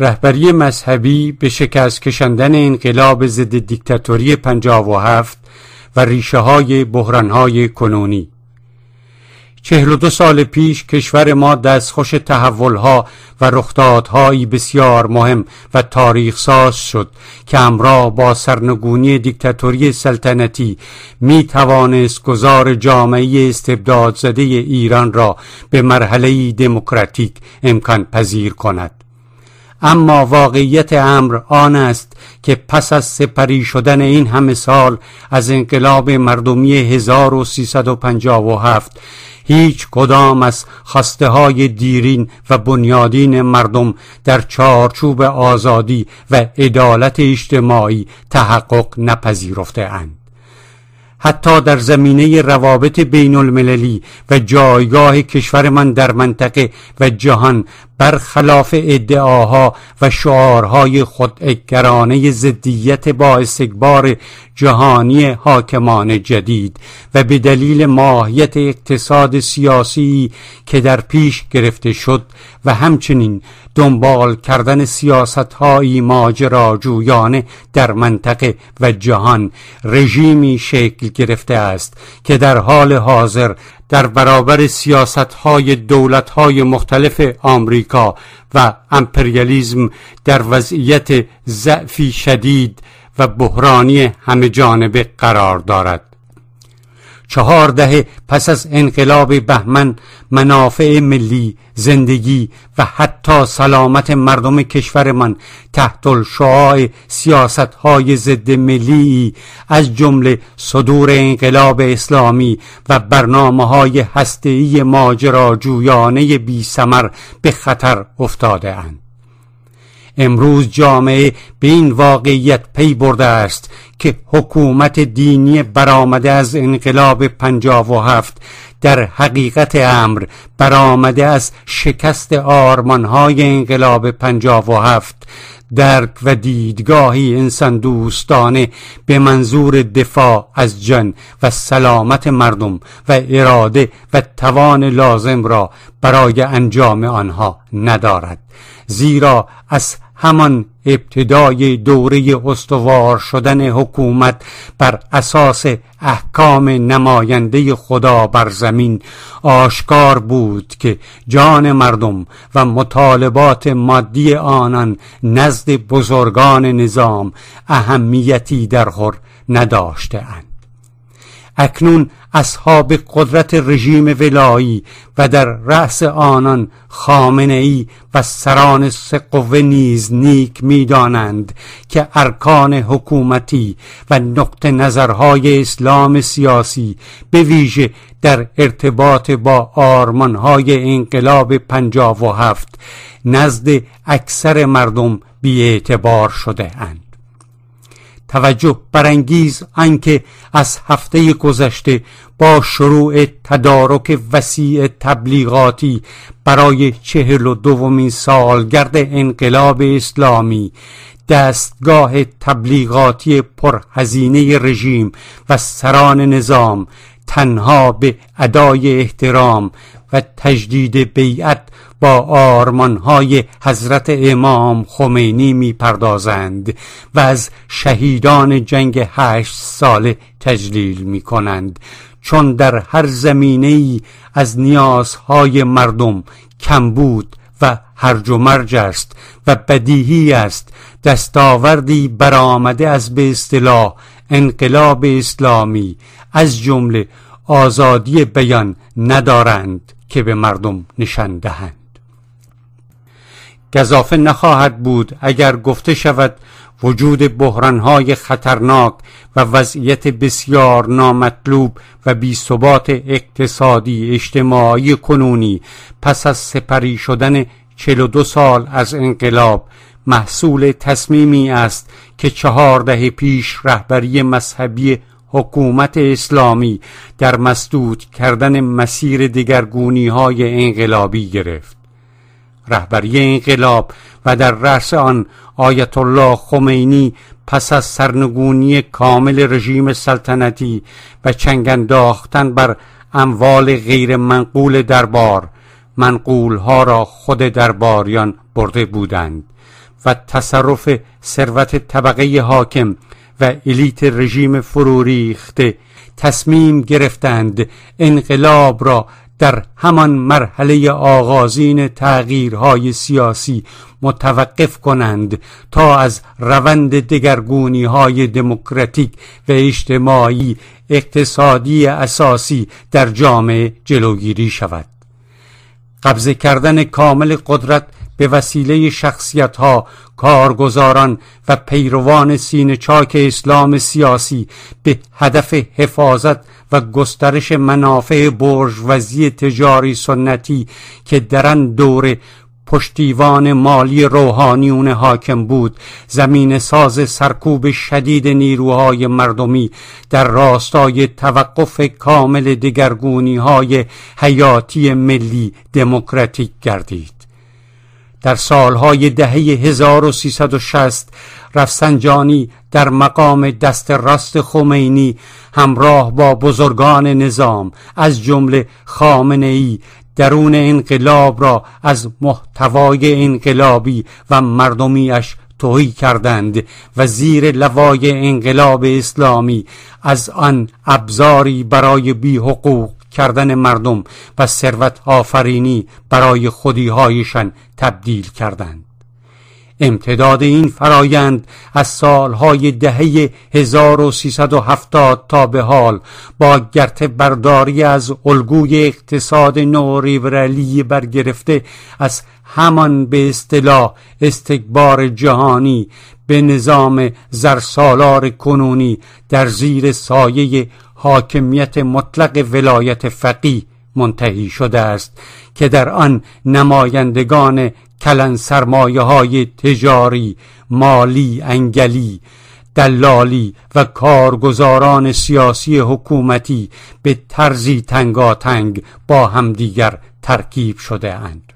رهبری مذهبی به شکست کشندن انقلاب ضد دیکتاتوری پنجاب و هفت و ریشه های بحران های کنونی. چهل دو سال پیش کشور ما دستخوش تحولها و رخدادهایی بسیار مهم و تاریخ ساز شد که همراه با سرنگونی دیکتاتوری سلطنتی می توانست گذار جامعه استبداد زده ایران را به مرحله دموکراتیک امکان پذیر کند. اما واقعیت امر آن است که پس از سپری شدن این همه سال از انقلاب مردمی 1357 هیچ کدام از خواسته های دیرین و بنیادین مردم در چارچوب آزادی و عدالت اجتماعی تحقق نپذیرفته اند. حتی در زمینه روابط بین المللی و جایگاه کشور من در منطقه و جهان برخلاف ادعاها و شعارهای خودگرانه زدیت با استکبار جهانی حاکمان جدید و به دلیل ماهیت اقتصاد سیاسی که در پیش گرفته شد و همچنین دنبال کردن سیاست های ماجراجویانه در منطقه و جهان رژیمی شکل گرفته است که در حال حاضر در برابر سیاست های دولت های مختلف آمریکا و امپریالیزم در وضعیت ضعفی شدید و بحرانی همه جانبه قرار دارد. چهار دهه پس از انقلاب بهمن منافع ملی زندگی و حتی سلامت مردم کشور من تحت الشعاع سیاست های ضد ملی از جمله صدور انقلاب اسلامی و برنامه های هسته‌ای ماجراجویانه بی سمر به خطر افتاده اند. امروز جامعه به این واقعیت پی برده است که حکومت دینی برآمده از انقلاب پنجاب و هفت در حقیقت امر برآمده از شکست آرمانهای انقلاب پنجاب و هفت. درک و دیدگاهی انسان دوستانه به منظور دفاع از جن و سلامت مردم و اراده و توان لازم را برای انجام آنها ندارد. زیرا از همان ابتدای دوره استوار شدن حکومت بر اساس احکام نماینده خدا بر زمین آشکار بود که جان مردم و مطالبات مادی آنان نزد بزرگان نظام اهمیتی در خور نداشته اند. اکنون اصحاب قدرت رژیم ولایی و در رأس آنان خامنه ای و سران سقوه نیز نیک می‌دانند که ارکان حکومتی و نقط نظرهای اسلام سیاسی به ویژه در ارتباط با آرمانهای انقلاب پنجاب و هفت نزد اکثر مردم بیاعتبار شده اند توجه برانگیز آنکه از هفته گذشته با شروع تدارک وسیع تبلیغاتی برای چهل و دومین سالگرد انقلاب اسلامی دستگاه تبلیغاتی پرهزینه رژیم و سران نظام تنها به ادای احترام و تجدید بیعت با آرمانهای حضرت امام خمینی می‌پردازند و از شهیدان جنگ هشت ساله تجلیل می کنند چون در هر زمینه ای از نیازهای مردم کمبود و هرج و مرج است و بدیهی است دستاوردی برآمده از به اصطلاح انقلاب اسلامی از جمله آزادی بیان ندارند که به مردم نشان دهند. گذافه نخواهد بود اگر گفته شود وجود بحرانهای خطرناک و وضعیت بسیار نامطلوب و بیثبات اقتصادی اجتماعی کنونی پس از سپری شدن 42 سال از انقلاب محصول تصمیمی است که چهار دهه پیش رهبری مذهبی حکومت اسلامی در مسدود کردن مسیر دگرگونی های انقلابی گرفت. رهبری انقلاب و در رأس آن آیت الله خمینی پس از سرنگونی کامل رژیم سلطنتی و چنگ انداختن بر اموال غیر منقول دربار منقول ها را خود درباریان برده بودند. و تصرف ثروت طبقه حاکم و الیت رژیم فروریخته تصمیم گرفتند انقلاب را در همان مرحله آغازین تغییرهای سیاسی متوقف کنند تا از روند دگرگونی های دموکراتیک و اجتماعی اقتصادی اساسی در جامعه جلوگیری شود. قبضه کردن کامل قدرت به وسیله شخصیت ها کارگزاران و پیروان سین چاک اسلام سیاسی به هدف حفاظت و گسترش منافع برجوازی تجاری سنتی که در دور پشتیوان مالی روحانیون حاکم بود زمین ساز سرکوب شدید نیروهای مردمی در راستای توقف کامل دگرگونی های حیاتی ملی دموکراتیک گردید. در سالهای دهه 1360 رفسنجانی در مقام دست راست خمینی همراه با بزرگان نظام از جمله خامنه ای درون انقلاب را از محتوای انقلابی و مردمیش توهی کردند و زیر لوای انقلاب اسلامی از آن ابزاری برای بی کردن مردم و ثروت آفرینی برای خودیهایشان تبدیل کردند. امتداد این فرایند از سالهای دهه 1370 تا به حال با گرت برداری از الگوی اقتصاد نوریبرالی برگرفته از همان به اصطلاح استکبار جهانی به نظام زرسالار کنونی در زیر سایه حاکمیت مطلق ولایت فقی منتهی شده است که در آن نمایندگان کلن سرمایه های تجاری مالی انگلی دلالی و کارگزاران سیاسی حکومتی به طرزی تنگاتنگ با همدیگر ترکیب شده اند.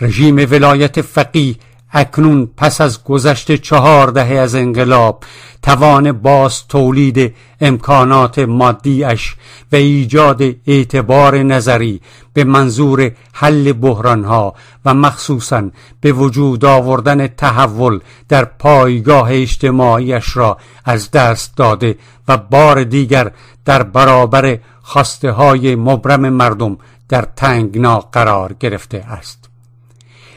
رژیم ولایت فقیه اکنون پس از گذشت چهار دهه از انقلاب توان باز تولید امکانات مادیش و ایجاد اعتبار نظری به منظور حل بحرانها و مخصوصا به وجود آوردن تحول در پایگاه اجتماعیش را از دست داده و بار دیگر در برابر خواسته های مبرم مردم در تنگنا قرار گرفته است.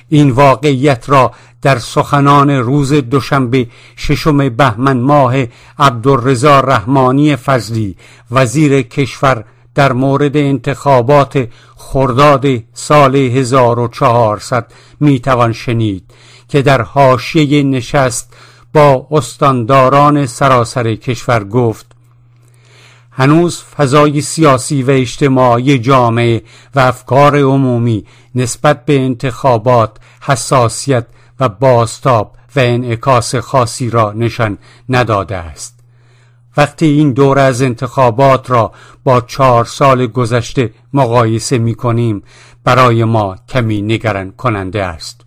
این واقعیت را در سخنان روز دوشنبه ششم بهمن ماه عبدالرضا رحمانی فضلی وزیر کشور در مورد انتخابات خرداد سال 1400 می‌توان شنید که در حاشیه نشست با استانداران سراسر کشور گفت هنوز فضای سیاسی و اجتماعی جامعه و افکار عمومی نسبت به انتخابات حساسیت و باستاب و انعکاس خاصی را نشان نداده است. وقتی این دور از انتخابات را با چهار سال گذشته مقایسه می کنیم برای ما کمی نگران کننده است.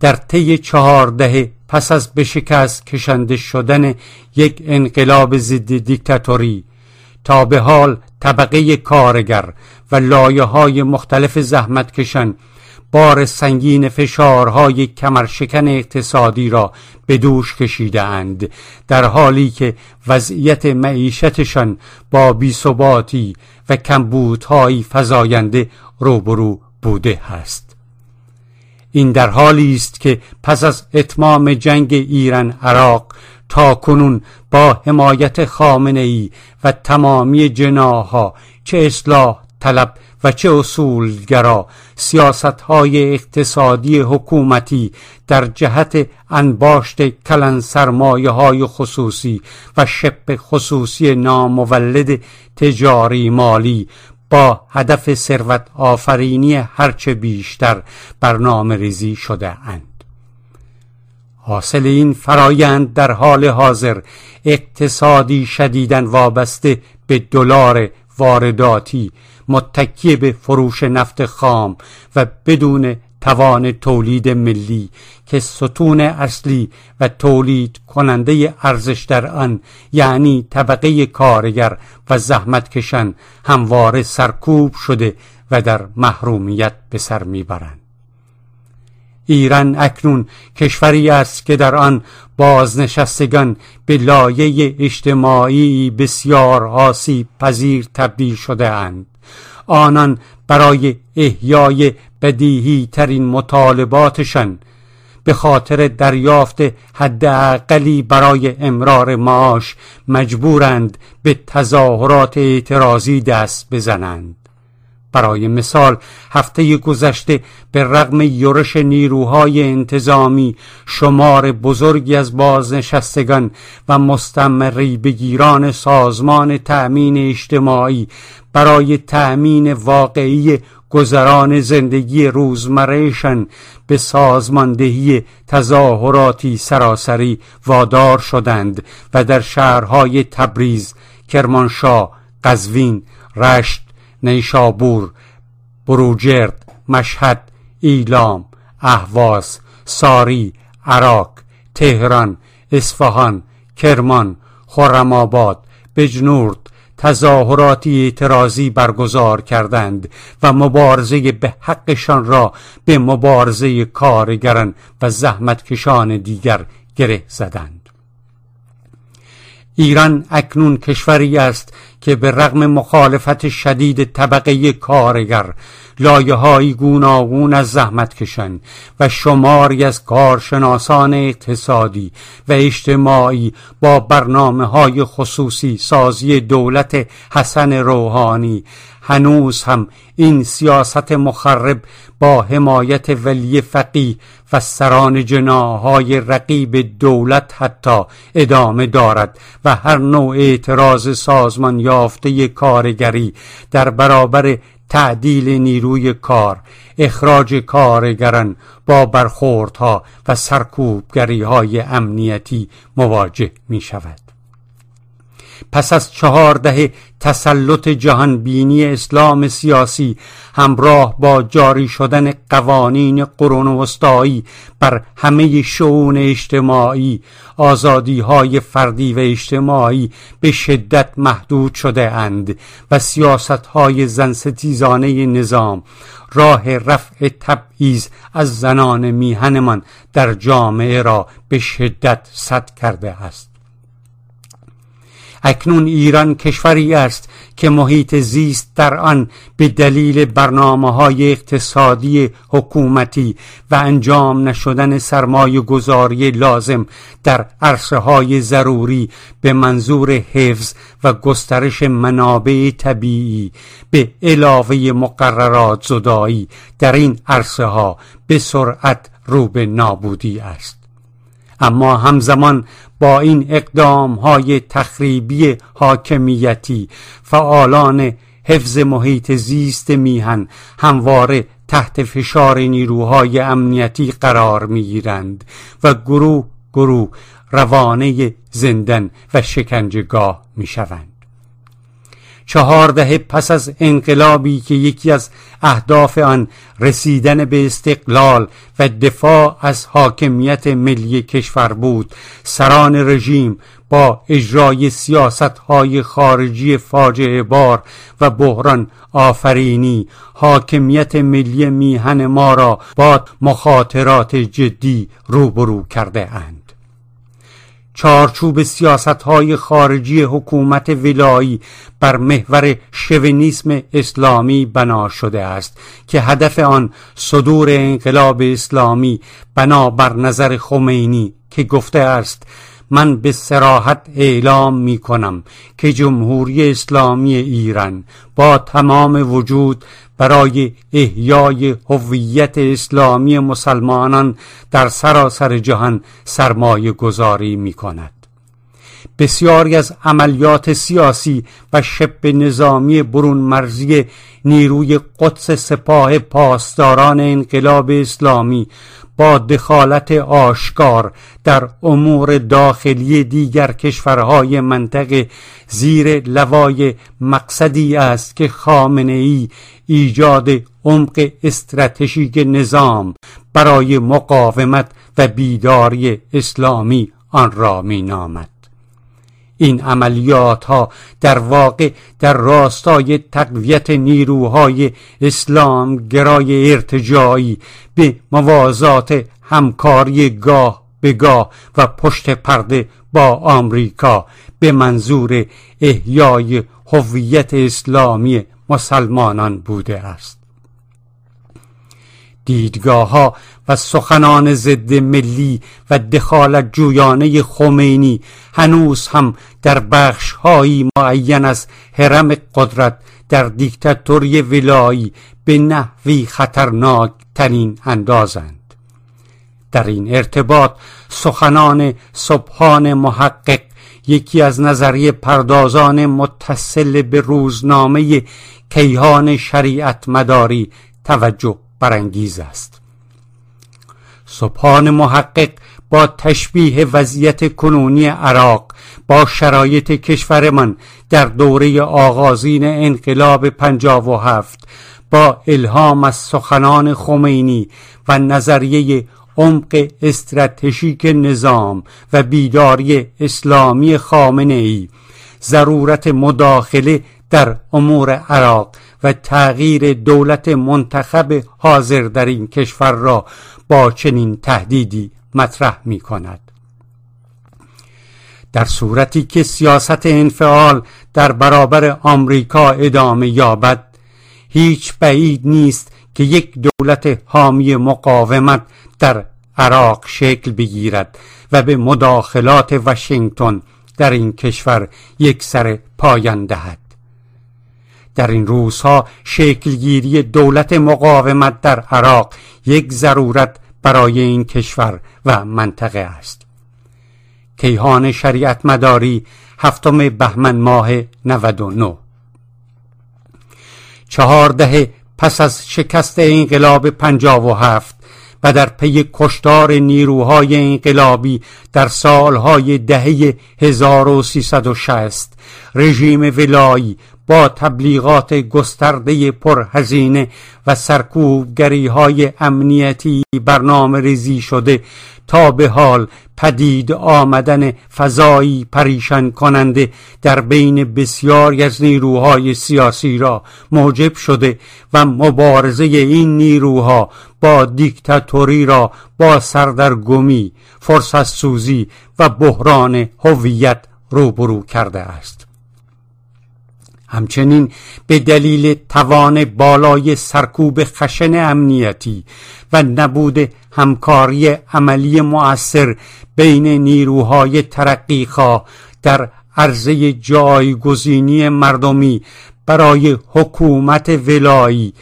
در طی چهار دهه پس از به شکست کشنده شدن یک انقلاب ضد دیکتاتوری تا به حال طبقه کارگر و لایه های مختلف زحمت کشن بار سنگین فشارهای کمرشکن اقتصادی را به دوش کشیده اند در حالی که وضعیت معیشتشان با بیثباتی و کمبودهایی فزاینده روبرو بوده است. این در حالی است که پس از اتمام جنگ ایران عراق تا کنون با حمایت خامنه ای و تمامی جناها چه اصلاح طلب و چه اصولگرا سیاست های اقتصادی حکومتی در جهت انباشت کلن سرمایه های خصوصی و شپ خصوصی نامولد تجاری مالی هدف ثروت آفرینی هرچه بیشتر برنامه ریزی شده اند. حاصل این فرایند در حال حاضر اقتصادی شدیدن وابسته به دلار وارداتی متکی به فروش نفت خام و بدون توان تولید ملی که ستون اصلی و تولید کننده ارزش در آن یعنی طبقه کارگر و زحمت کشن همواره سرکوب شده و در محرومیت به سر می‌برند. ایران اکنون کشوری است که در آن بازنشستگان به لایه اجتماعی بسیار آسیب پذیر تبدیل شده اند. آنان برای احیای بدیهی ترین مطالباتشان به خاطر دریافت حداقلی برای امرار معاش مجبورند به تظاهرات اعتراضی دست بزنند. برای مثال هفته گذشته به رغم یورش نیروهای انتظامی شمار بزرگی از بازنشستگان و مستمری بگیران سازمان تأمین اجتماعی برای تأمین واقعی گذران زندگی روزمرهشان به سازماندهی تظاهراتی سراسری وادار شدند و در شهرهای تبریز، کرمانشاه، قزوین، رشت، نیشابور، بروجرد، مشهد، ایلام، اهواز، ساری، عراق، تهران، اصفهان، کرمان، خرم‌آباد، بجنورد، تظاهراتی اعتراضی برگزار کردند و مبارزه به حقشان را به مبارزه کارگران و زحمتکشان دیگر گره زدند. ایران اکنون کشوری است که به رغم مخالفت شدید طبقه کارگر لایه های گوناگون از زحمت کشن و شماری از کارشناسان اقتصادی و اجتماعی با برنامه های خصوصی سازی دولت حسن روحانی هنوز هم این سیاست مخرب با حمایت ولی فقی و سران جناهای رقیب دولت حتی ادامه دارد و هر نوع اعتراض سازمان یافته کارگری در برابر تعدیل نیروی کار اخراج کارگران با برخوردها و سرکوبگری های امنیتی مواجه می شود پس از چهار دهه تسلط جهانبینی اسلام سیاسی همراه با جاری شدن قوانین قرون وسطایی بر همه شعون اجتماعی آزادی های فردی و اجتماعی به شدت محدود شده اند و سیاست های زنستیزانه نظام راه رفع تبعیض از زنان میهنمان در جامعه را به شدت سد کرده است. اکنون ایران کشوری است که محیط زیست در آن به دلیل برنامه های اقتصادی حکومتی و انجام نشدن سرمایه گذاری لازم در عرصه های ضروری به منظور حفظ و گسترش منابع طبیعی به علاوه مقررات زدایی در این عرصه ها به سرعت رو به نابودی است. اما همزمان با این اقدام های تخریبی حاکمیتی فعالان حفظ محیط زیست میهن همواره تحت فشار نیروهای امنیتی قرار می‌گیرند و گروه گروه روانه زندن و شکنجهگاه می‌شوند. چهار دهه پس از انقلابی که یکی از اهداف آن رسیدن به استقلال و دفاع از حاکمیت ملی کشور بود. سران رژیم با اجرای سیاست های خارجی فاجعه بار و بحران آفرینی حاکمیت ملی میهن ما را با مخاطرات جدی روبرو کرده اند. چارچوب سیاست های خارجی حکومت ولایی بر محور شونیسم اسلامی بنا شده است که هدف آن صدور انقلاب اسلامی بنا بر نظر خمینی که گفته است من به سراحت اعلام می کنم که جمهوری اسلامی ایران با تمام وجود برای احیای هویت اسلامی مسلمانان در سراسر جهان سرمایه گذاری می کند. بسیاری از عملیات سیاسی و شب نظامی برون مرزی نیروی قدس سپاه پاسداران انقلاب اسلامی با دخالت آشکار در امور داخلی دیگر کشورهای منطقه زیر لوای مقصدی است که خامنه ای ایجاد عمق استراتژیک نظام برای مقاومت و بیداری اسلامی آن را می نامد. این عملیات ها در واقع در راستای تقویت نیروهای اسلام گرای ارتجایی به موازات همکاری گاه به گاه و پشت پرده با آمریکا به منظور احیای هویت اسلامی مسلمانان بوده است. دیدگاه ها و سخنان ضد ملی و دخالت جویانه خمینی هنوز هم در بخش هایی معین از حرم قدرت در دیکتاتوری ولایی به نحوی خطرناک ترین اندازند. در این ارتباط سخنان صبحان محقق یکی از نظریه پردازان متصل به روزنامه کیهان شریعت مداری توجه برانگیز است. صبحان محقق با تشبیه وضعیت کنونی عراق با شرایط کشورمان در دوره آغازین انقلاب پنجاب و هفت با الهام از سخنان خمینی و نظریه عمق استراتژیک نظام و بیداری اسلامی خامنه ای ضرورت مداخله در امور عراق و تغییر دولت منتخب حاضر در این کشور را با چنین تهدیدی مطرح می کند در صورتی که سیاست انفعال در برابر آمریکا ادامه یابد هیچ بعید نیست که یک دولت حامی مقاومت در عراق شکل بگیرد و به مداخلات واشنگتن در این کشور یک سر پایان دهد. در این روزها شکلگیری دولت مقاومت در عراق یک ضرورت برای این کشور و منطقه است. کیهان شریعت مداری هفتم بهمن ماه 99 چهارده پس از شکست انقلاب پنجاب و هفت و در پی کشتار نیروهای انقلابی در سالهای دهه 1360 رژیم ولایی با تبلیغات گسترده پرهزینه و سرکوبگری های امنیتی برنامه ریزی شده تا به حال پدید آمدن فضایی پریشان کننده در بین بسیاری از نیروهای سیاسی را موجب شده و مبارزه این نیروها با دیکتاتوری را با سردرگمی فرصت سوزی و بحران هویت روبرو کرده است. همچنین به دلیل توان بالای سرکوب خشن امنیتی و نبود همکاری عملی مؤثر بین نیروهای ترقیخواه در عرضه جایگزینی مردمی برای حکومت ولایی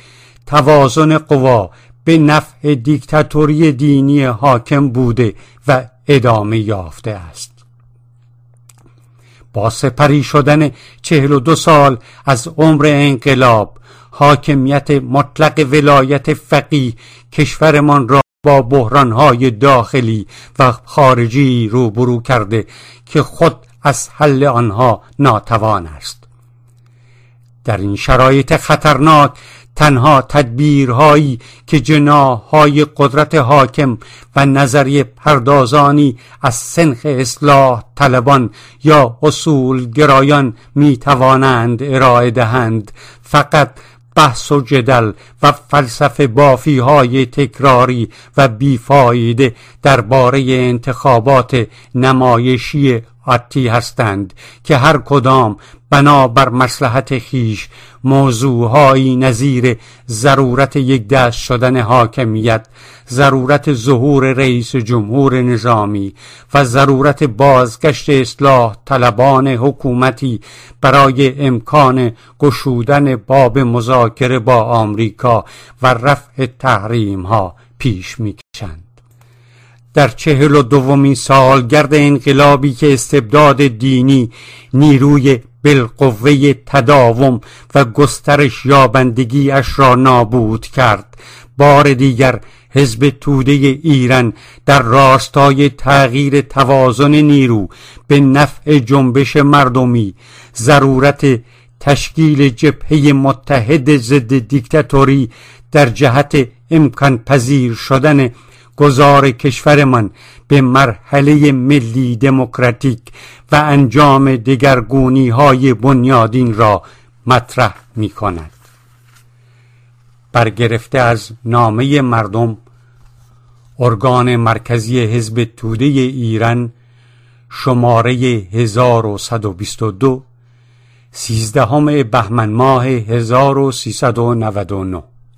توازن قوا به نفع دیکتاتوری دینی حاکم بوده و ادامه یافته است. با سپری شدن چهل و دو سال از عمر انقلاب حاکمیت مطلق ولایت فقی کشورمان را با بحرانهای داخلی و خارجی روبرو کرده که خود از حل آنها ناتوان است. در این شرایط خطرناک تنها تدبیرهایی که جناهای قدرت حاکم و نظریه پردازانی از سنخ اصلاح طلبان یا اصول گرایان می توانند ارائه دهند. فقط بحث و جدل و فلسفه بافی های تکراری و بیفایده درباره انتخابات نمایشی عطی هستند که هر کدام بنابر مسلحت خیش موضوعهایی نظیر ضرورت یک دست شدن حاکمیت ضرورت ظهور رئیس جمهور نظامی و ضرورت بازگشت اصلاح طلبان حکومتی برای امکان گشودن باب مذاکره با آمریکا و رفع تحریم ها پیش می‌کشند. در چهل و دومین سالگرد انقلابی که استبداد دینی نیروی بالقوه تداوم و گسترش اش را نابود کرد. بار دیگر حزب توده ایران در راستای تغییر توازن نیرو به نفع جنبش مردمی ضرورت تشکیل جبهه متحد ضد دیکتاتوری در جهت امکان پذیر شدن گذار کشورمان به مرحله ملی دموکراتیک و انجام دگرگونی های بنیادین را مطرح می کند برگرفته از نامه مردم ارگان مرکزی حزب توده ایران شماره 1122 سیزدهم بهمن ماه 1399